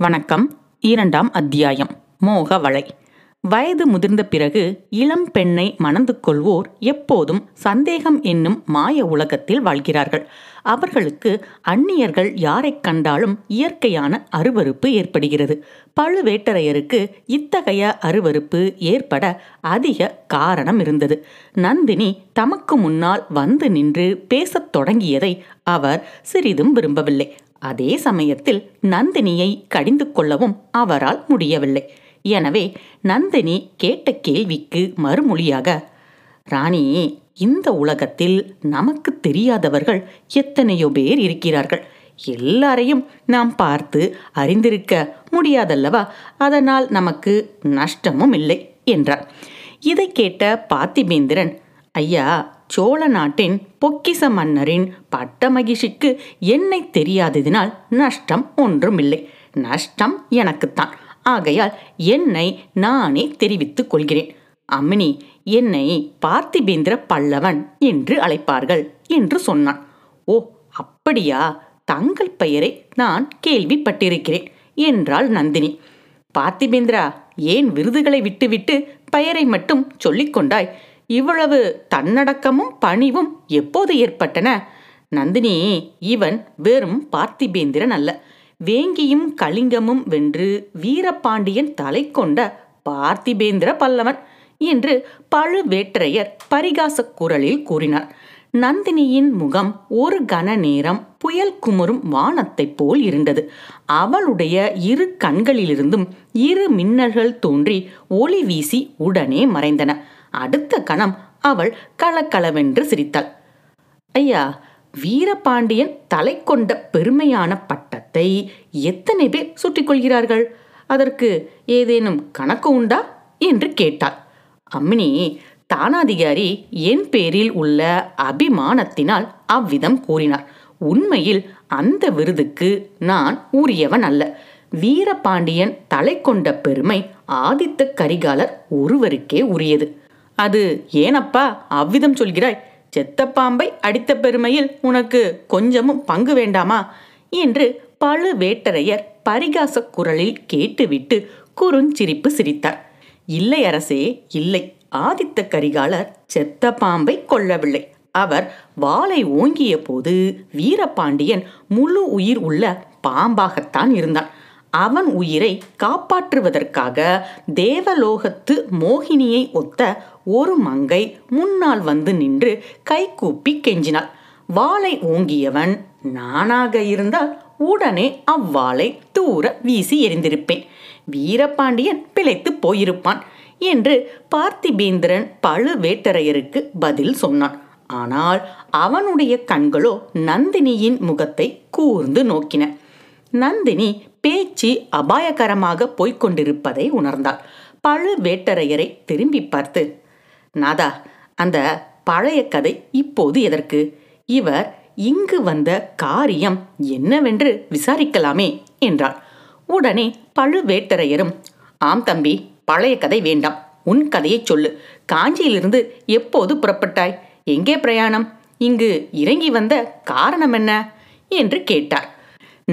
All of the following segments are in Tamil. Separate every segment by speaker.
Speaker 1: வணக்கம். இரண்டாம் அத்தியாயம். மோக வலை வயது முதிர்ந்த பிறகு இளம் பெண்ணை மணந்து கொள்வோர் எப்போதும் சந்தேகம் என்னும் மாய உலகத்தில் வாழ்கிறார்கள். அவர்களுக்கு அந்நியர்கள் யாரைக் கண்டாலும் இயற்கையான அருவருப்பு ஏற்படுகிறது. பழுவேட்டரையருக்கு இத்தகைய அருவருப்பு ஏற்பட அதிக காரணம் இருந்தது. நந்தினி தமக்கு முன்னால் வந்து நின்று பேசத் தொடங்கியதை அவர் சிறிதும் விரும்பவில்லை. அதே சமயத்தில் நந்தினியை கடிந்து கொள்ளவும் அவரால் முடியவில்லை. எனவே நந்தினி கேட்ட கேள்விக்கு மறுமொழியாக ராணி இந்த உலகத்தில் நமக்கு தெரியாதவர்கள் எத்தனையோ பேர் இருக்கிறார்கள். எல்லாரையும் நாம் பார்த்து அறிந்திருக்க முடியாதல்லவா? அதனால் நமக்கு நஷ்டமும் இல்லை என்றார் இதை கேட்ட பார்த்திபேந்திரன் ஐயா சோழ நாட்டின் பொக்கிச மன்னரின் பட்ட மகிழ்ச்சிக்கு என்னை தெரியாததினால் நஷ்டம் ஒன்றுமில்லை. நஷ்டம் எனக்குத்தான். ஆகையால் என்னை நானே தெரிவித்துக் கொள்கிறேன். அம்மினி என்னை பார்த்திபேந்திர பல்லவன் என்று அழைப்பார்கள் என்று சொன்னான். ஓ அப்படியா? தங்கள் பெயரை நான் கேள்விப்பட்டிருக்கிறேன் என்றாள் நந்தினி. பார்த்திபேந்திரா ஏன் விருதுகளை விட்டுவிட்டு பெயரை மட்டும் சொல்லிக்கொண்டாய் இவ்வளவு தன்னடக்கமும் பணிவும் எப்போது ஏற்பட்டன? நந்தினி இவன் வெறும் பார்த்திபேந்திரன் அல்ல. வேங்கியும் கலிங்கமும் வென்று வீரபாண்டியன் தலை கொண்ட பார்த்திபேந்திர பல்லவன் என்று பழுவேட்டரையர் பரிகாச குரலில் கூறினார். நந்தினியின் முகம் ஒரு கன நேரம் புயல் குமுறும் வானத்தைப் போல் இருந்தது. அவளுடைய இரு கண்களிலிருந்தும் இரு மின்னல்கள் தோன்றி ஒளி வீசி உடனே மறைந்தன. அடுத்த கணம் அவள் கலக்கலவென்று சிரித்தாள். ஐயா வீரபாண்டியன் தலை கொண்ட பெருமையான பட்டத்தை எத்தனை பேர் சுட்டிக் கொள்கிறார்கள்? அதற்கு ஏதேனும் கணக்கு உண்டா? என்று கேட்டாள். அம்மினி தானாதிகாரி என் பேரில் உள்ள அபிமானத்தினால் அவ்விதம் கூறினார். உண்மையில் அந்த விருதுக்கு நான் உரியவன் அல்ல. வீரபாண்டியன் தலை கொண்ட பெருமை ஆதித்த கரிகாலர் ஒருவருக்கே உரியது. அது ஏனப்பா அவ்விதம் சொல்கிறாய்? செத்த பாம்பை அடித்த பெருமையில் உனக்கு கொஞ்சமும் பங்கு வேண்டாமா? என்று பழுவேட்டரையர் பரிகாச குரலில் கேட்டுவிட்டு குறுஞ்சிரிப்பு சிரித்தார். இல்லை அரசே இல்லை. ஆதித்த கரிகாலர் செத்த பாம்பை கொள்ளவில்லை அவர் வாளை ஓங்கிய போது வீரபாண்டியன் முழு உயிர் உள்ள பாம்பாகத்தான் இருந்தான். அவன் உயிரை காப்பாற்றுவதற்காக தேவலோகத்து மோகினியை ஒத்த ஒரு மங்கை முன்னால் வந்து நின்று கைகூப்பி கெஞ்சினாள். வாளை ஓங்கியவன் நானாக இருந்தால் உடனே அவ்வாளை தூர வீசி எறிந்திருப்பேன். வீரபாண்டியன் பிழைத்து போயிருப்பான் என்று பார்த்திபேந்திரன் பழுவேட்டரையருக்கு பதில் சொன்னான். ஆனால் அவனுடைய கண்களோ நந்தினியின் முகத்தை கூர்ந்து நோக்கின. நந்தினி பேச்சு அபாயகரமாக போய்க் கொண்டிருப்பதை உணர்ந்தாள். பழுவேட்டரையரை திரும்பி பார்த்து நாதா அந்த பழைய கதை இப்போது எதற்கு? இவர் இங்கு வந்த காரியம் என்னவென்று விசாரிக்கலாமே என்றாள். உடனே பழுவேட்டரையரும் ஆம் தம்பி பழைய கதை வேண்டாம். உன் கதையை சொல்லு. காஞ்சியிலிருந்து எப்போது புறப்பட்டாய்? எங்கே பிரயாணம்? இங்கு இறங்கி வந்த காரணம் என்ன? என்று கேட்டார்.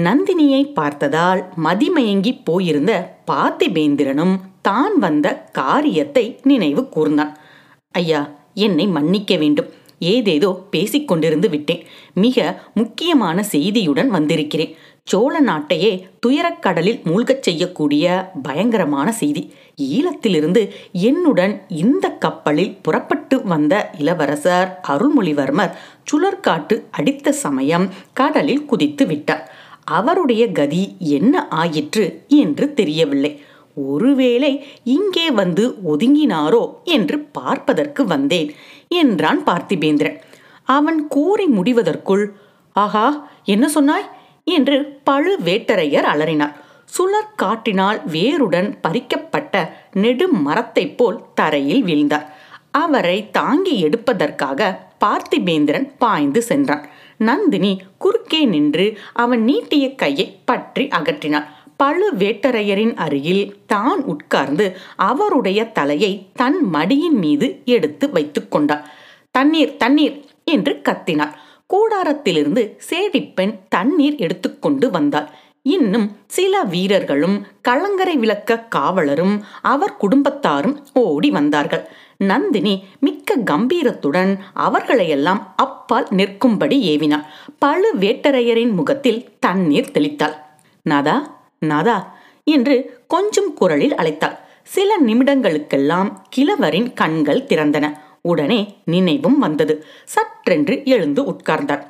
Speaker 1: நந்தினியை பார்த்ததால் மதிமயங்கி போயிருந்த பார்த்திபேந்திரனும் தான் வந்த காரியத்தை நினைவு கூர்ந்தான். ஐயா என்னை மன்னிக்க வேண்டும். ஏதேதோ பேசிக்கொண்டிருந்து விட்டேன். மிக முக்கியமான செய்தியுடன் வந்திருக்கிறேன். சோழ நாட்டையே துயரக்கடலில் மூழ்கச் செய்யக்கூடிய பயங்கரமான செய்தி. ஈழத்திலிருந்து என்னுடன் இந்த கப்பலில் புறப்பட்டு வந்த இளவரசர் அருள்மொழிவர்மர் சுழற்காட்டு அடித்த சமயம் கடலில் குதித்து விட்டார். அவருடைய கதி என்ன ஆயிற்று என்று தெரியவில்லை. ஒருவேளை இங்கே வந்து ஒதுங்கினாரோ என்று பார்ப்பதற்கு வந்தேன் என்றான் பார்த்திபேந்திரன். அவன் கூறி முடிவதற்குள் ஆஹா என்ன சொன்னாய்? என்று பழுவேட்டரையர் அலறினார். சுழற் காட்டினால் வேருடன் பறிக்கப்பட்ட நெடும் மரத்தைப் போல் தரையில் வீழ்ந்தார். அவரை தாங்கி எடுப்பதற்காக பார்த்திபேந்திரன் பாய்ந்து சென்றான். நந்தினி குறுக்கே நின்று அவன் நீட்டிய கையை பற்றி அகற்றினாள். பழுவேட்டரையரின் அருகில் தான் உட்கார்ந்து அவருடைய தலையை தன் மடியின் மீது எடுத்து வைத்துக் கொண்டார் தண்ணீர் தண்ணீர் என்று கத்தினாள். கூடாரத்திலிருந்து சேடிப்பெண் தண்ணீர் எடுத்துக்கொண்டு வந்தாள். இன்னும் சில வீரர்களும் கலங்கரை விளக்க காவலரும் அவர் குடும்பத்தாரும் ஓடி வந்தார்கள். நந்தினி மிக்க கம்பீரத்துடன் அவர்களையெல்லாம் அப்பால் நிற்கும்படி ஏவினாள். பழுவேட்டரையரின் முகத்தில் தண்ணீர் தெளித்தாள். நாதா நாதா என்று கொஞ்சம் குரலில் அழைத்தாள். சில நிமிடங்களுக்கெல்லாம் கிழவரின் கண்கள் திறந்தன. உடனே நினைவும் வந்தது. சற்றென்று எழுந்து உட்கார்ந்தார்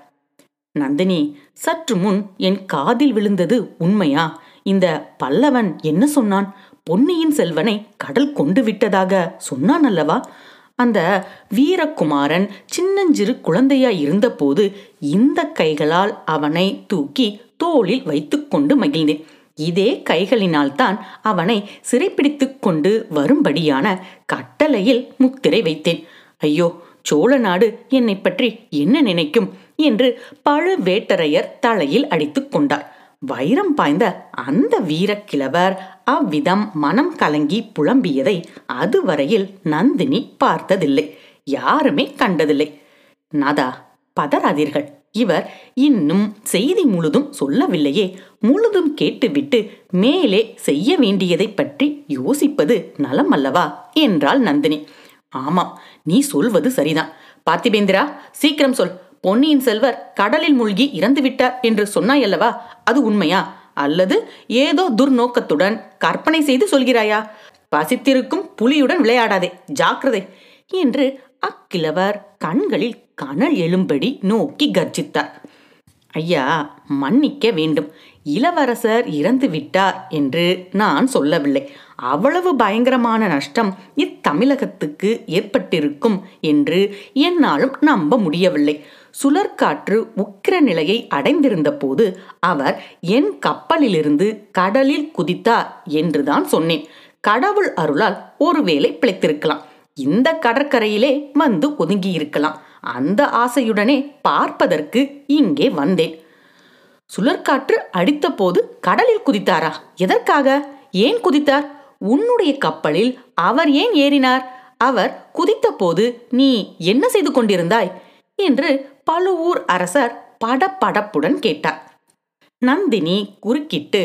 Speaker 1: நந்தினி சற்று முன் என் காதில் விழுந்தது உண்மையா? இந்த பல்லவன் என்ன சொன்னான்? பொன்னியின் செல்வனை கடல் கொண்டு விட்டதாக சொன்னான் அல்லவா? அந்த வீரகுமாரன் சின்னஞ்சிறு குழந்தையா இருந்தபோது இந்த கைகளால் அவனை தூக்கி தோளில் வைத்துக்கொண்டு மகிழ்ந்தேன். இதே கைகளினால்தான் அவனை சிறைப்பிடித்து கொண்டு வரும்படியான கட்டளையில் முத்திரை வைத்தேன். ஐயோ சோழ நாடு என்னை பற்றி என்ன நினைக்கும் என்று பழுவேட்டரையர் தலையில் அடித்துக் கொண்டார். வைரம் பாய்ந்த அந்த வீரக்கிழவர் அவ்விதம் மனம் கலங்கி புலம்பியதை அதுவரையில் நந்தினி பார்த்ததில்லை. யாருமே கண்டதில்லை. நாதா பதறாதீர்கள். இவர் இன்னும் செய்தி முழுதும் சொல்லவில்லையே. முழுதும் கேட்டுவிட்டு மேலே செய்ய வேண்டியதை பற்றி யோசிப்பது நலம் அல்லவா? என்றாள் நந்தினி. ஆமாம் நீ சொல்வது சரிதான். பார்த்திபேந்திரா சீக்கிரம் சொல். பொன்னியின் செல்வர் கடலில் மூழ்கி இறந்து விட்டார் என்று சொன்னாயல்லவா அது உண்மையா? அல்லது ஏதோ துர்நோக்கத்துடன் கற்பனை செய்து சொல்கிறாயா? பசித்திருக்கும் புலியுடன் விளையாடாதே ஜாக்கிரதை என்று அக்கிழவர் கண்களில் கனல் எழும்படி நோக்கி கர்ஜித்தார். ஐயா மன்னிக்க வேண்டும். இளவரசர் இறந்து விட்டார் என்று நான் சொல்லவில்லை. அவ்வளவு பயங்கரமான நஷ்டம் இத்தமிழகத்துக்கு ஏற்பட்டிருக்கும் என்று என்னாலும் நம்ப முடியவில்லை. சுழற்காற்று உக்கிர நிலையை அடைந்திருந்த போது அவர் என் கப்பலிலிருந்து கடலில் குதித்தார் என்றுதான் சொன்னேன். கடவுள் அருளால் ஒருவேளை பிழைத்திருக்கலாம். இந்த கடற்கரையிலே வந்து ஒதுங்கியிருக்கலாம். அந்த ஆசையுடனே பார்ப்பதற்கு இங்கே வந்தேன். சுழற்காற்று அடித்த போது கடலில் குதித்தாரா? எதற்காக? ஏன் குதித்தார்? உன்னுடைய கப்பலில் அவர் ஏன் ஏறினார்? அவர் குதித்த போது நீ என்ன செய்து கொண்டிருந்தாய்? என்று பழுவூர் அரசர் படப்படப்புடன் கேட்டார். நந்தினி குறுக்கிட்டு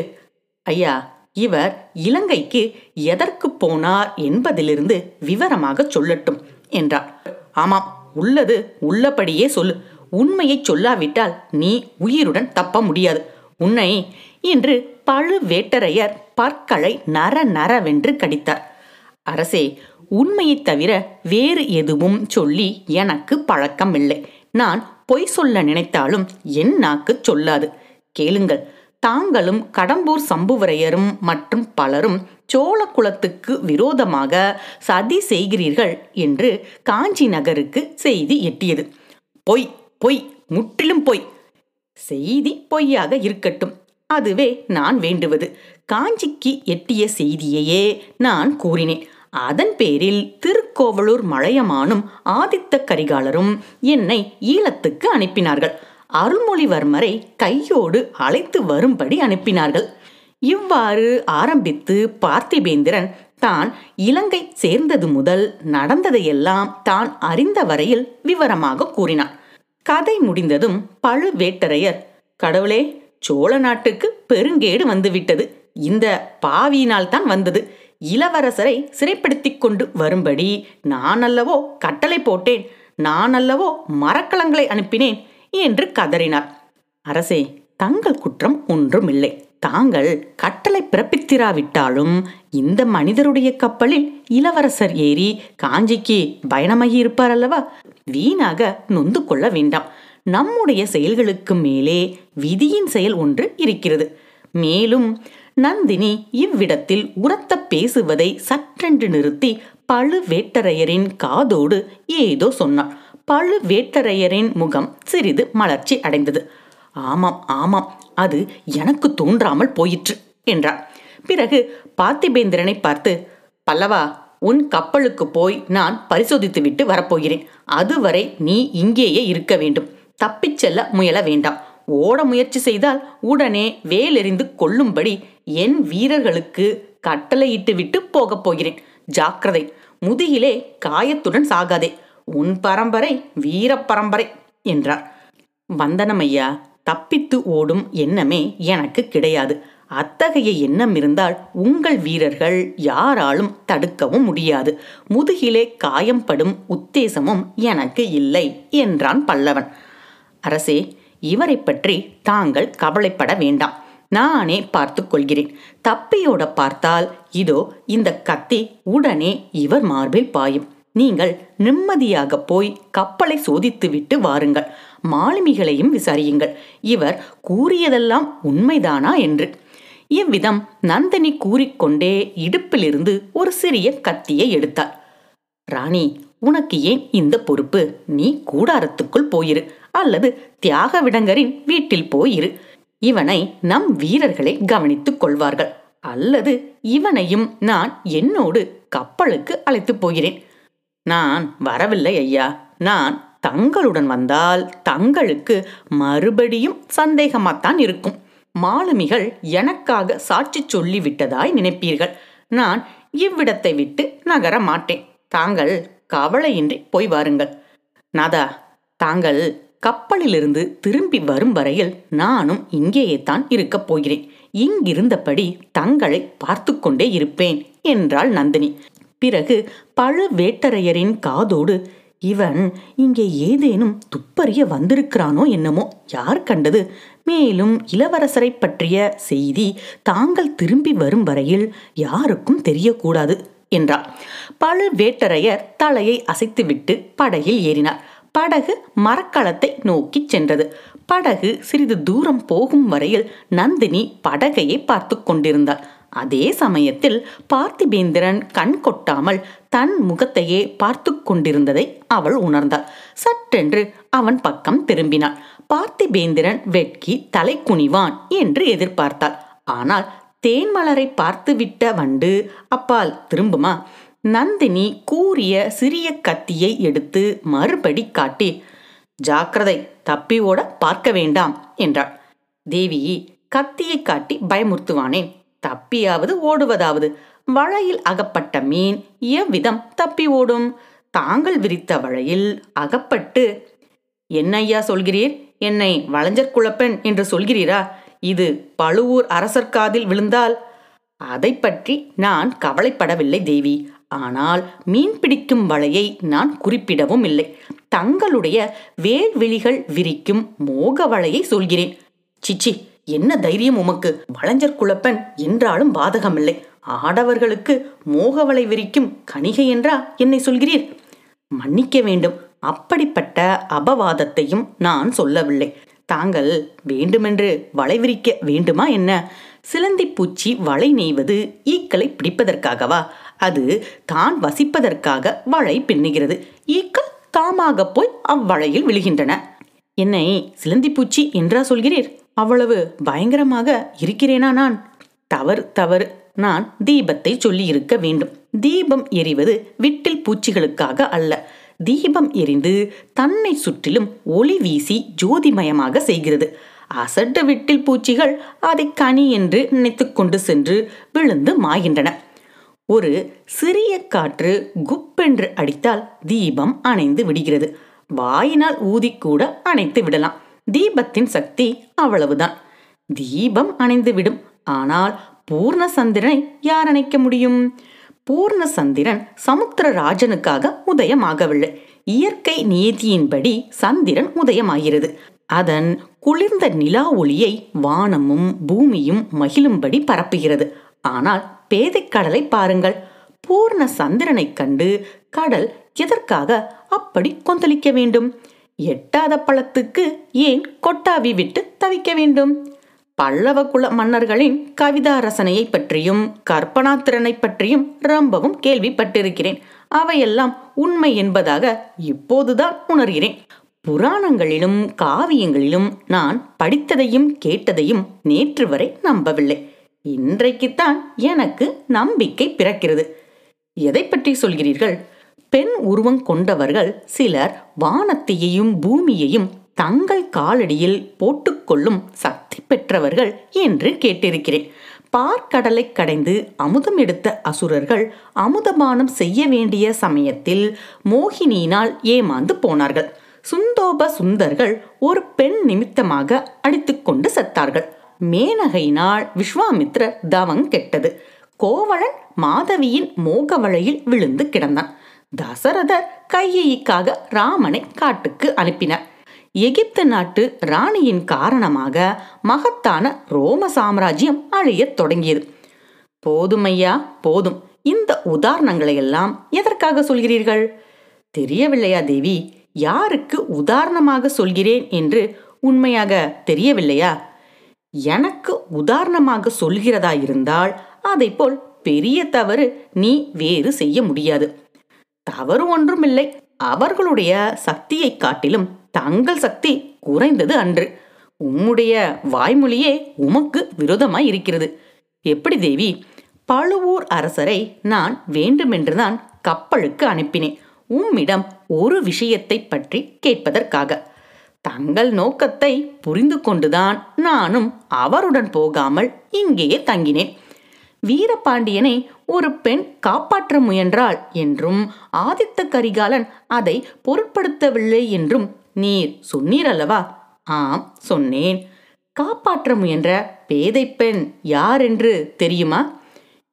Speaker 1: ஐயா இவர் இலங்கைக்கு எதற்கு போனார் என்பதிலிருந்து விவரமாக சொல்லட்டும் என்றார். ஆமாம் உள்ளது உள்ளபடியே சொல்லு உண்மையை சொல்லாவிட்டால் நீ உயிருடன் தப்ப முடியாது. உன்னை என்று பழுவேட்டரையர் பற்களை நர நரவென்று கடித்தார். அரசே உண்மையைத் தவிர வேறு எதுவும் சொல்லி எனக்கு பழக்கம் இல்லை நான் பொய் சொல்ல நினைத்தாலும் என் நாக்கு சொல்லாது. கேளுங்கள் தாங்களும் கடம்பூர் சம்புவரையரும் மற்றும் பலரும் சோழ குலத்துக்கு விரோதமாக சதி செய்கிறீர்கள் என்று காஞ்சி நகருக்கு செய்தி எட்டியது. பொய் பொய் முற்றிலும் பொய். செய்தி பொய்யாக இருக்கட்டும். அதுவே நான் வேண்டுவது. காஞ்சிக்கு எட்டிய செய்தியையே நான் கூறினேன். அதன் பேரில் திருக்கோவலூர் மலையமானும் ஆதித்த கரிகாலரும் என்னை ஈழத்துக்கு அனுப்பினார்கள். அருள்மொழிவர்மரை கையோடு அழைத்து வரும்படி அனுப்பினார்கள். இவ்வாறு ஆரம்பித்து பார்த்திபேந்திரன் தான் இலங்கை சேர்ந்தது முதல் நடந்ததையெல்லாம் தான் அறிந்த வரையில் விவரமாக கூறினான். கதை முடிந்ததும் பழுவேட்டரையர் கடவுளே சோழ நாட்டுக்கு பெருங்கேடு வந்துவிட்டது. இந்த பாவியினால் தான் வந்தது. இளவரசரை சிறைப்படுத்திக் கொண்டு வரும்படி நான் அல்லவோ கட்டளை போட்டேன். நான் அல்லவோ மரக்கலங்களை அனுப்பினேன். என்று கதறினார். அரசே தங்கள் குற்றம் ஒன்றுமில்லை. தாங்கள் கட்டளை பிறப்பித்திராவிட்டாலும் இந்த மனிதருடைய கப்பலில் இளவரசர் ஏறி காஞ்சிக்கு பயணமாகி இருப்பார் அல்லவா? வீணாக நொந்து கொள்ள வேண்டாம். நம்முடைய செயல்களுக்கு மேலே விதியின் செயல் ஒன்று இருக்கிறது. மேலும் நந்தினி இவ்விடத்தில் உரத்த பேசுவதை சற்றென்று நிறுத்தி பழுவேட்டரையரின் காதோடு ஏதோ சொன்னாள். பழுவேட்டரையரின் முகம் சிறிது மலர்ச்சி அடைந்தது. ஆமாம் ஆமாம் அது எனக்கு தோன்றாமல் போயிற்று என்றார் பிறகு பார்த்திபேந்திரனை பார்த்து பல்லவா உன் கப்பலுக்கு போய் நான் பரிசோதித்துவிட்டு வரப்போகிறேன். அதுவரை நீ இங்கேயே இருக்க வேண்டும். தப்பிச் செல்ல முயல வேண்டாம். ஓட முயற்சி செய்தால் உடனே வேலெறிந்து கொள்ளும்படி என் வீரர்களுக்கு கட்டளையிட்டு விட்டு போகப் போகிறேன். ஜாக்கிரதை முதுகிலே காயத்துடன் சாகாதே. உன் பரம்பரை வீர பரம்பரை என்றார். வந்தனம் ஐயா தப்பித்து ஓடும் எண்ணமே எனக்கு கிடையாது. அத்தகைய எண்ணம் இருந்தால் உங்கள் வீரர்கள் யாராலும் தடுக்கவும் முடியாது. முதுகிலே காயம்படும் உத்தேசமும் எனக்கு இல்லை என்றான் பல்லவன். அரசே இவரை பற்றி தாங்கள் கவலைப்பட வேண்டாம். நானே பார்த்து கொள்கிறேன். தப்பியோட பார்த்தால் இதோ இந்த கத்தி உடனே இவர் மார்பில் பாயும். நீங்கள் நிம்மதியாக போய் கப்பலை சோதித்துவிட்டு வாருங்கள். மாலுமிகளையும் விசாரியுங்கள். இவர் கூறியதெல்லாம் உண்மைதானா என்று. இவ்விதம் நந்தினி கூறிக்கொண்டே இடுப்பிலிருந்து ஒரு சிறிய கத்தியை எடுத்தாள். ராணி உனக்கு ஏன் இந்த பொறுப்பு? நீ கூடாரத்துக்குள் போயிரு. அல்லது தியாக விடங்கரின் வீட்டில் போயிரு. இவனை நம் வீரர்களை கவனித்துக் கொள்வார்கள். அல்லது இவனையும் நான் என்னோடு கப்பலுக்கு அழைத்துப் போகிறேன். நான் வரவில்லை ஐயா. நான் தங்களுடன் வந்தால் தங்களுக்கு மறுபடியும் சந்தேகமாகத்தான் இருக்கும். மாலுமிகள் எனக்காக சாட்சி சொல்லிவிட்டதாய் நினைப்பீர்கள். நான் இவ்விடத்தை விட்டு நகர மாட்டேன். தாங்கள் கவலையின்றி போய் வாருங்கள். நாதா தாங்கள் கப்பலிலிருந்து திரும்பி வரும் வரையில் நானும் இங்கேயே தான் இருக்கப் போகிறேன். இங்கிருந்தபடி தங்களை பார்த்து கொண்டே இருப்பேன் என்றாள் நந்தினி. பிறகு பழுவேட்டரையரின் காதோடு இவன் இங்கே ஏதேனும் துப்பறிய வந்திருக்கிறானோ என்னமோ? யார் கண்டது? மேலும் இளவரசரை பற்றிய செய்தி தாங்கள் திரும்பி வரும் வரையில் யாருக்கும் தெரியக்கூடாது என்றார். பழுவேட்டரையர் தலையை அசைத்துவிட்டு படகில் ஏறினார். படகு மரக்களத்தை நோக்கி சென்றது. படகு சிறிது தூரம் போகும் வரையில் நந்தினி படகையை பார்த்து கொண்டிருந்தாள். அதே சமயத்தில் பார்த்திபேந்திரன் கண் கொட்டாமல் தன் முகத்தையே பார்த்து கொண்டிருந்ததை அவள் உணர்ந்தாள். சற்றென்று அவன் பக்கம் திரும்பினாள். பார்த்திபேந்திரன் வெட்கி தலை குனிவான் என்று எதிர்பார்த்தாள். ஆனால் தேன்மலரை பார்த்துவிட்ட வண்டு அப்பால் திரும்புமா நந்தினி கூறிய சிறிய கத்தியை எடுத்து மறுபடி காட்டி ஜாக்கிரதை தப்பி ஓட பார்க்க வேண்டாம் என்றாள். தேவி கத்தியை காட்டி பயமுறுத்துவானேன். தப்பியாவது ஓடுவதாவது. வலையில் அகப்பட்ட மீன் எவ்விதம் தப்பி ஓடும். தாங்கள் விரித்த வழையில் அகப்பட்டு என்னையா சொல்கிறீர்? என்னை வளைஞ்சர் குழப்பன் என்று சொல்கிறீரா? இது பழுவூர் அரசர் காதில் விழுந்தால்? அதை பற்றி நான் கவலைப்படவில்லை தேவி. ஆனால் மீன் பிடிக்கும் வலையை நான் குறிப்பிடவும் இல்லை. தங்களுடைய வேல்விழிகள் விரிக்கும் மோக வலையை சொல்கிறேன். சிச்சி என்ன தைரியம் உமக்கு? வளைஞ்சர் குழப்பன் என்றாலும் பாதகமில்லை ஆடவர்களுக்கு மோகவலை விரிக்கும் கணிகை என்றா என்னை சொல்கிறீர்? மன்னிக்க வேண்டும். அப்படிப்பட்ட அபவாதத்தையும் நான் சொல்லவில்லை. தாங்கள் வேண்டுமென்று வலை விரிக்க வேண்டுமா என்ன? சிலந்தி பூச்சி வலை நெய்வது ஈக்களை பிடிப்பதற்காகவா? அது தான் வசிப்பதற்காக வலை பின்னுகிறது. ஈக்கள் தாமாக போய் அவ்வளையில் விழுகின்றன. என்னை சிலந்தி பூச்சி என்றா சொல்கிறீர்? அவ்வளவு பயங்கரமாக இருக்கிறேனா நான்? தவறு தவறு. நான் தீபத்தை சொல்லி இருக்க வேண்டும். தீபம் எரிவது விட்டில் பூச்சிகளுக்காக அல்ல. தீபம் எரிந்து தன்னை சுற்றிலும் ஒளி வீசி ஜோதிமயமாக செய்கிறது. அசட்ட விட்டில் பூச்சிகள் அதை கனி என்று நினைத்து கொண்டு சென்று விழுந்து மாகின்றன ஒரு சிறிய காற்று குப்பென்று அடித்தால் தீபம் அணைந்து விடுகிறது. வாயினால் ஊதிக்கூட அணைத்து விடலாம். தீபத்தின் சக்தி அவ்வளவுதான். தீபம் அணைந்துவிடும். ஆனால் பூர்ண சந்திரனை யார் அணைக்க முடியும்? பூர்ண சந்திரன் சமுத்திரராஜனுக்காக உதயமாகவில்லை. இயற்கை நீதியின்படி சந்திரன் உதயமாகிறது. அதன் குளிர்ந்த நிலா ஒளியை வானமும் பூமியும் மகிழும்படி பரப்புகிறது. ஆனால் பேதைக்கடலை பாருங்கள். பூர்ண சந்திரனைக் கண்டு கடல் எதற்காக அப்படி கொந்தளிக்க வேண்டும்? எட்டாத பழத்துக்கு ஏன் கொட்டாவி விட்டு தவிக்க வேண்டும்? பல்லவ குல மன்னர்களின் கவிதா ரசனையை பற்றியும் கற்பனா திறனை பற்றியும் ரொம்பவும் கேள்விப்பட்டிருக்கிறேன். அவையெல்லாம் உண்மை என்பதாக இப்போதுதான் உணர்கிறேன். புராணங்களிலும் காவியங்களிலும் நான் படித்ததையும் கேட்டதையும் நேற்று வரை நம்பவில்லை. இன்றைக்குத்தான் எனக்கு நம்பிக்கை பிறக்கிறது. எதை பற்றி சொல்கிறீர்கள்? பெண் உருவம் கொண்டவர்கள் சிலர் வானத்தையையும் பூமியையும் தங்கள் காலடியில் போட்டுக்கொள்ளும் சக்தி பெற்றவர்கள் என்று கேட்டிருக்கிறேன். பார்க்கடலை கடைந்து அமுதம் எடுத்த அசுரர்கள் அமுதபானம் செய்ய வேண்டிய சமயத்தில் மோகினியினால் ஏமாந்து போனார்கள். சுந்தோப சுந்தர்கள் ஒரு பெண் நிமித்தமாக அடித்துக்கொண்டு செத்தார்கள். மேனகையினால் விஸ்வாமித்ரர் தவங் கெட்டது. கோவலன் மாதவியின் மோகவழையில் விழுந்து கிடந்தான். தசரதர் கையைக்காக ராமனை காட்டுக்கு அனுப்பினார். எகிப்து நாட்டு ராணியின் காரணமாக மகத்தான ரோம சாம்ராஜ்யம் அழியத் தொடங்கியது. போதும் ஐயா போதும். இந்த உதாரணங்களை எல்லாம் எதற்காக சொல்கிறீர்கள்? தெரியவில்லையா தேவி? யாருக்கு உதாரணமாக சொல்கிறேன் என்று உண்மையாக தெரியவில்லையா? எனக்கு உதாரணமாக சொல்கிறதா இருந்தால் அதை போல் பெரிய தவறு நீ வேறு செய்ய முடியாது. தவறு ஒன்றுமில்லை. அவர்களுடைய சக்தியை காட்டிலும் தங்கள் சக்தி குறைந்தது அன்று. உம்முடைய வாய்மொழியே உமக்கு விரோதமாய் இருக்கிறது. எப்படி தேவி பழுவூர் அரசரை நான் வேண்டுமென்றுதான் கப்பலுக்கு அனுப்பினேன். உம்மிடம் ஒரு விஷயத்தை பற்றி கேட்பதற்காக. தங்கள் நோக்கத்தை புரிந்து கொண்டுதான் நானும் அவருடன் போகாமல் இங்கேயே தங்கினேன். வீரபாண்டியனை ஒரு பெண் காப்பாற்ற முயன்றாள் என்றும் ஆதித்த கரிகாலன் அதை பொருட்படுத்தவில்லை என்றும் நீர் சொன்னீர் அல்லவா? ஆம் சொன்னேன். காப்பாற்ற முயன்ற பேதை பெண் யார் என்று தெரியுமா?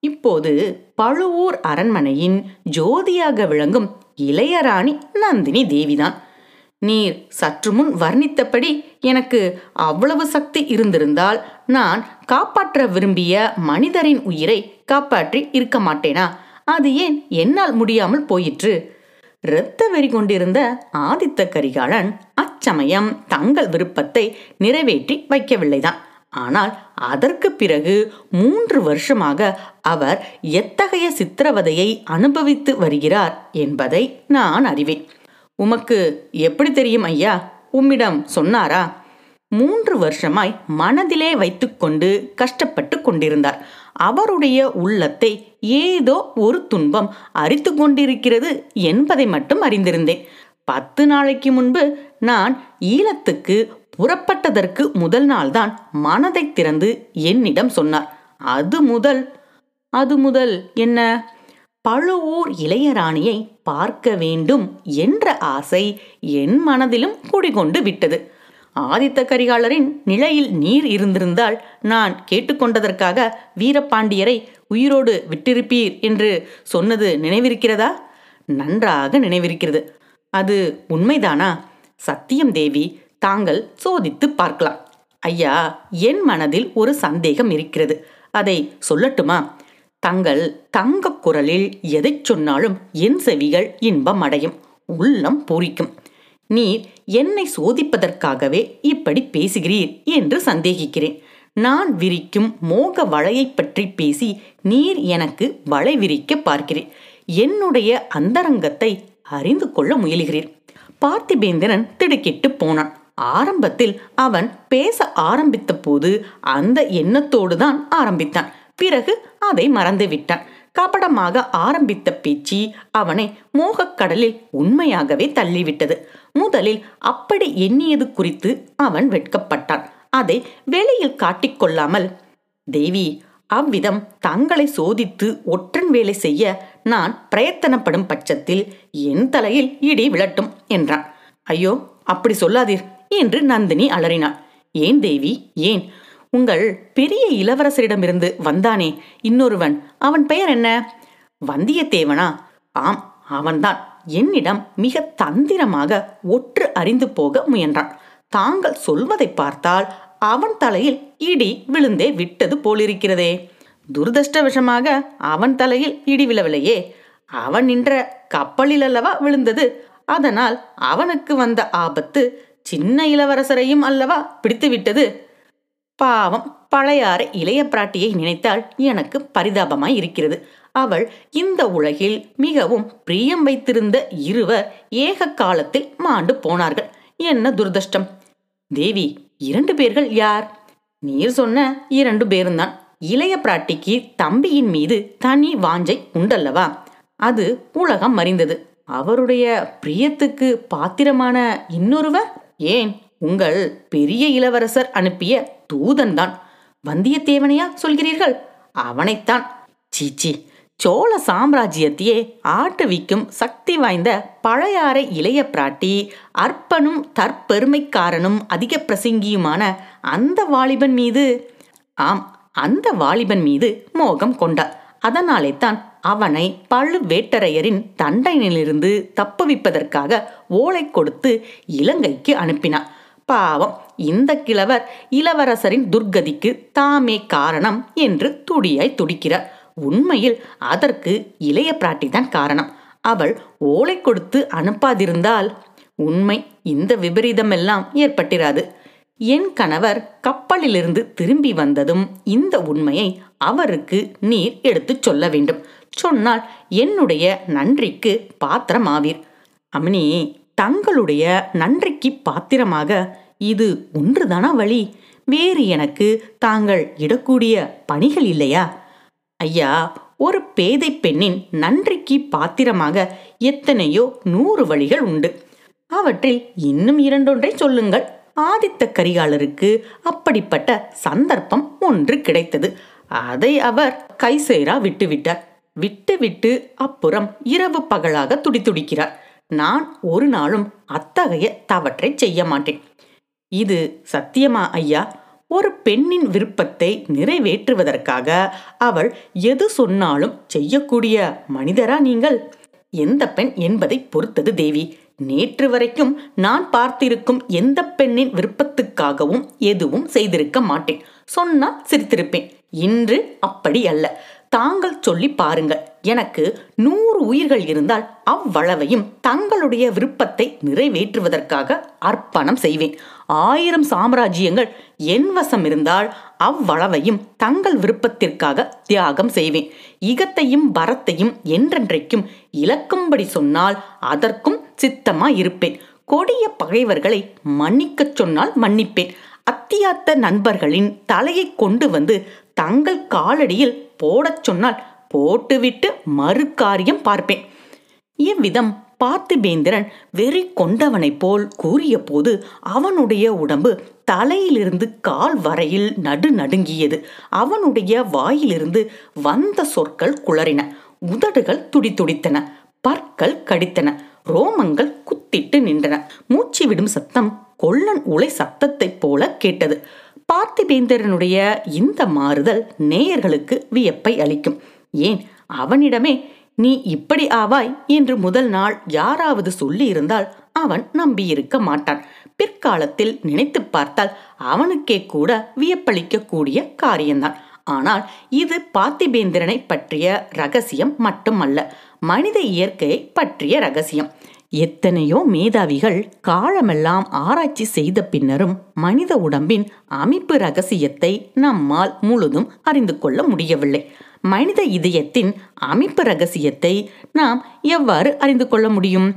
Speaker 1: இப்போது பழுவூர் அரண்மனையின் ஜோதியாக விளங்கும் இளையராணி நந்தினி தேவிதான். நீர் சற்று முன் வர்ணித்தபடி எனக்கு அவ்வளவு சக்தி இருந்திருந்தால் நான் காப்பாற்ற விரும்பிய மனிதரின் உயிரை காப்பாற்றி இருக்க மாட்டேனா? அது ஏன் என்னால் முடியாமல் போயிற்று? இரத்த வெறி கொண்டிருந்த ஆதித்த கரிகாலன் அச்சமயம் தங்கள் விருப்பத்தை நிறைவேற்றி வைக்கவில்லைதான். ஆனால் அதற்கு பிறகு மூன்று வருஷமாக அவர் எத்தகைய சித்திரவதையை அனுபவித்து வருகிறார் என்பதை நான் அறிவேன். உமக்கு எப்படி தெரியும் ஐயா? உம்மிடம் சொன்னாரா? மூன்று வருஷமாய் மனதிலே வைத்துக்கொண்டு கஷ்டப்பட்டு கொண்டிருந்தார். அவருடைய உள்ளத்தை ஏதோ ஒரு துன்பம் அரித்து கொண்டிருக்கிறது என்பதை மட்டும் அறிந்திருந்தேன். பத்து நாளைக்கு முன்பு நான் ஈழத்துக்கு புறப்பட்டதற்கு முதல் நாள்தான் மனதை திறந்து என்னிடம் சொன்னார். அது முதல் அது முதல் என்ன? பழுவூர் இளையராணியை பார்க்க வேண்டும் என்ற ஆசை என் மனதிலும் குடிகொண்டு விட்டது. ஆதித்த கரிகாலரின் நிலையில் நீர் இருந்திருந்தால் நான் கேட்டுக்கொண்டதற்காக வீரபாண்டியரை உயிரோடு விட்டிருப்பீர் என்று சொன்னது நினைவிருக்கிறதா? நன்றாக நினைவிருக்கிறது. அது உண்மைதானா? சத்தியம் தேவி தாங்கள் சோதித்து பார்க்கலாம். ஐயா என் மனதில் ஒரு சந்தேகம் இருக்கிறது. அதை சொல்லட்டுமா? தங்கள் தங்க குரலில் எதை சொன்னாலும் என் செவிகள் இன்பம் அடையும் உள்ளம் பூரிக்கும். நீர் என்னை சோதிப்பதற்காகவே இப்படி பேசுகிறீர் என்று சந்தேகிக்கிறேன். நான் விரிக்கும் மோக வளையை பற்றி பேசி நீர் எனக்கு வளை விரிக்க பார்க்கிறேன் என்னுடைய அந்தரங்கத்தை அறிந்து கொள்ள முயலுகிறீர். பார்த்திபேந்திரன் திடுக்கிட்டு போனான். ஆரம்பத்தில் அவன் பேச ஆரம்பித்த போது அந்த எண்ணத்தோடு தான் ஆரம்பித்தான். பிறகு அதை மறந்து விட்டான் கபடமாக ஆரம்பித்த பேச்சு அவனை மோகக்கடலில் உண்மையாகவே தள்ளிவிட்டது. முதலில் அப்படி எண்ணியது குறித்து அவன் வெட்கப்பட்டான். அதை வெளியில் காட்டிக்கொள்ளாமல் தேவி அவ்விதம் தங்களை சோதித்து ஒற்றன் வேலை செய்ய நான் பிரயத்தனப்படும் பட்சத்தில் என் தலையில் இடி விழட்டும் என்றான். ஐயோ அப்படி சொல்லாதீர் என்று நந்தினி அலறினாள். ஏன் தேவி? ஏன்? உங்கள் பெரிய இளவரசரிடமிருந்து வந்தானே இன்னொருவன். அவன் பெயர் என்ன? வந்தியத்தேவனா? ஆம் அவன்தான். என்னிடம் மிக தந்திரமாக ஒற்று அறிந்து போக முயன்றான். தாங்கள் சொல்வதை பார்த்தால் அவன் தலையில் இடி விழுந்தே விட்டது போலிருக்கிறதே. துரதிருஷ்டவசமாக அவன் தலையில் இடி விழவில்லையே. அவன் நின்ற கப்பலில் அல்லவா விழுந்தது? அதனால் அவனுக்கு வந்த ஆபத்து சின்ன இளவரசரையும் அல்லவா பிடித்துவிட்டது? பாவம் பழையாற இளைய பிராட்டியை நினைத்தால் எனக்கு பரிதாபமாய் இருக்கிறது. அவள் இந்த உலகில் மிகவும் பிரியம் வைத்திருந்த இருவர் ஏக காலத்தில் மாண்டு போனார்கள். என்ன துர்தஷ்டம்? தேவி இரண்டு பேர்கள் யார்? நீர் சொன்ன இரண்டு பேருந்தான். இளைய பிராட்டிக்கு தம்பியின் மீது தனி வாஞ்சை உண்டல்லவா? அது உலகம் மறிந்தது அவருடைய பிரியத்துக்கு பாத்திரமான இன்னொருவர்? ஏன்? உங்கள் பெரிய இளவரசர் அனுப்பிய தூதன்தான். வந்தியத்தேவனையா சொல்கிறீர்கள்? அவனைத்தான். சீச்சி சோழ சாம்ராஜ்யத்தையே ஆட்டுவிக்கும் சக்தி வாய்ந்த பழையாறை இளைய பிராட்டி அற்பனும் தற்பெருமைக்காரனும் அதிக பிரசங்கியுமான அந்த வாலிபன் மீது ஆம் அந்த வாலிபன் மீது மோகம் கொண்டார் அதனாலே தான் அவனை பழுவேட்டரையரின் தண்டனையிலிருந்து தப்புவிப்பதற்காக ஓலை கொடுத்து இலங்கைக்கு அனுப்பினார் பாவம். இந்த கிழவர் இளவரசரின் துர்கதிக்கு தாமே காரணம் என்று துடியாய் துடிக்கிறார். உண்மையில் அதற்கு இளைய பிராட்டிதான் காரணம். அவள் ஓலை கொடுத்து அனுப்பாதிருந்தால் உண்மை இந்த விபரீதமெல்லாம் ஏற்பட்டிராது. என் கணவர் கப்பலிலிருந்து திரும்பி வந்ததும் இந்த உண்மையை அவருக்கு நீர் எடுத்துச் சொல்ல வேண்டும். சொன்னால் என்னுடைய நன்றிக்கு பாத்திரமாவீர். அமினி தங்களுடைய நன்றிக்கு பாத்திரமாக இது ஒன்றுதானா வழி? வேறு எனக்கு தாங்கள் இடக்கூடிய பணிகள் இல்லையா? ஐயா ஒரு பேதை பெண்ணின் நன்றிக்கு பாத்திரமாக எத்தனையோ நூறு வழிகள் உண்டு. அவற்றில் இன்னும் இரண்டொன்றை சொல்லுங்கள். ஆதித்த கரிகாலருக்கு அப்படிப்பட்ட சந்தர்ப்பம் ஒன்று கிடைத்தது. அதை அவர் கைசேரா விட்டுவிட்டார். விட்டுவிட்டு அப்புறம் இரவு பகலாக துடித்துடிக்கிறார் நான் ஒரு நாளும் அத்தகைய தவற்றை செய்ய மாட்டேன். இது சத்தியமா ஐயா? ஒரு பெண்ணின் விருப்பத்தை நிறைவேற்றுவதற்காக அவள் எது சொன்னாலும் செய்யக்கூடிய மனிதரா நீங்கள்? எந்த பெண் என்பதை பொறுத்தது தேவி. நேற்று வரைக்கும் நான் பார்த்திருக்கும் எந்த பெண்ணின் விருப்பத்துக்காகவும் எதுவும் செய்திருக்க மாட்டேன். சொன்னால் சிரித்திருப்பேன். இன்று அப்படி அல்ல. தாங்கள் சொல்லி பாருங்கள். எனக்கு நூறு உயிர்கள் இருந்தால் அவ்வளவையும் தங்களுடைய விருப்பத்தை நிறைவேற்றுவதற்காக அர்ப்பணம் செய்வேன். ஆயிரம் சாம்ராஜ்யங்கள் என் வசம் இருந்தால் அவ்வளவையும் தங்கள் விருப்பத்திற்காக தியாகம் செய்வேன். இகத்தையும் பரத்தையும் என்றென்றைக்கும் இழக்கும்படி சொன்னால் அதற்கும் சித்தமாய் இருப்பேன் கொடிய பகைவர்களை மன்னிக்கச் சொன்னால் மன்னிப்பேன். அத்தியாத்த நண்பர்களின் தலையை கொண்டு வந்து தங்கள் காலடியில் போடச் சொன்னால் போட்டுவிட்டு மறு காரியம் பார்ப்பேன். இவ்விதம் பார்த்திபேந்திரன் வெறி கொண்டவனைப் போல் கூறிய போது அவனுடைய உடம்பு தலையிலிருந்து கால் வரையில் நடு நடுங்கியது. அவனுடைய வாயிலிருந்து வந்த சொற்கள் குளறின. உதடுகள் துடித்துடித்தன பற்கள் கடித்தன. ரோமங்கள் குத்திட்டு நின்றன. மூச்சு விடும் சத்தம் கொல்லன் உலை சத்தத்தைப் போல கேட்டது. பார்த்திபேந்திரனுடைய இந்த மாறுதல் நேயர்களுக்கு வியப்பை அளிக்கும். ஏன்? அவனிடமே நீ இப்படி ஆவாய் என்று முதல் நாள் யாராவது சொல்லி இருந்தால் அவன் நம்பியிருக்க மாட்டான். பிற்காலத்தில் நினைத்து பார்த்தால் அவனுக்கே கூட வியப்பளிக்கக்கூடிய காரியம்தான் ஆனால் இது பார்த்திபேந்திரனை பற்றிய ரகசியம் மட்டுமல்ல. மனித இயற்கையை பற்றிய ரகசியம். எத்தனையோ மேதாவிகள் காலமெல்லாம் ஆராய்ச்சி செய்த பின்னரும் மனித உடம்பின் அமைப்பு ரகசியத்தை நம்மால் முழுதும் அறிந்து கொள்ள முடியவில்லை. மனித இதயத்தின் அமைப்பு ரகசியத்தை நாம் எவ்வாறு அறிந்து கொள்ள முடியும்?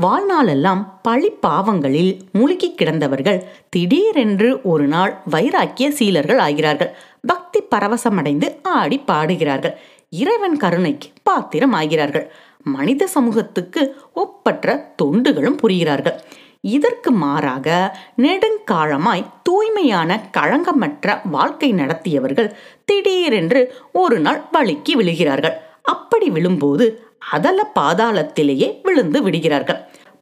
Speaker 1: வாழ்நாளெல்லாம் பழி பாவங்களில் முழுகி கிடந்தவர்கள் திடீரென்று ஒரு நாள் வைராக்கிய சீலர்கள் ஆகிறார்கள். பக்தி பரவசமடைந்து ஆடி பாடுகிறார்கள். இறைவன் கருணைக்கு பாத்திரம் ஆகிறார்கள். மனித சமூகத்துக்கு ஒப்பற்ற தொண்டுகளும் புரிகிறார்கள். இதற்கு மாறாக நெடுங்காலமாய் தூய்மையான களங்கமற்ற வாழ்க்கை நடத்தியவர்கள் திடீரென்று ஒரு நாள் வழுக்கி விழுகிறார்கள். அப்படி விழும்போது அதல பாதாளத்திலேயே விழுந்து விடுகிறார்கள்.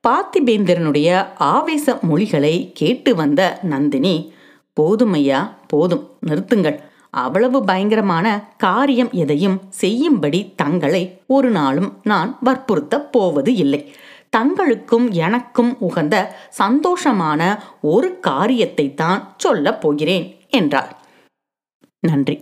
Speaker 1: பார்த்திபேந்திரனுடைய ஆவேச மொழிகளை கேட்டு வந்த நந்தினி போதுமையா போதும் நிறுத்துங்கள். அவ்வளவு பயங்கரமான காரியம் எதையும் செய்யும்படி தங்களை ஒரு நாளும் நான் வற்புறுத்தப் போவது இல்லை. தங்களுக்கும் எனக்கும் உகந்த சந்தோஷமான ஒரு காரியத்தை தான் சொல்லப் போகிறேன் என்றார் நன்றி.